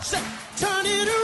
Turn it around.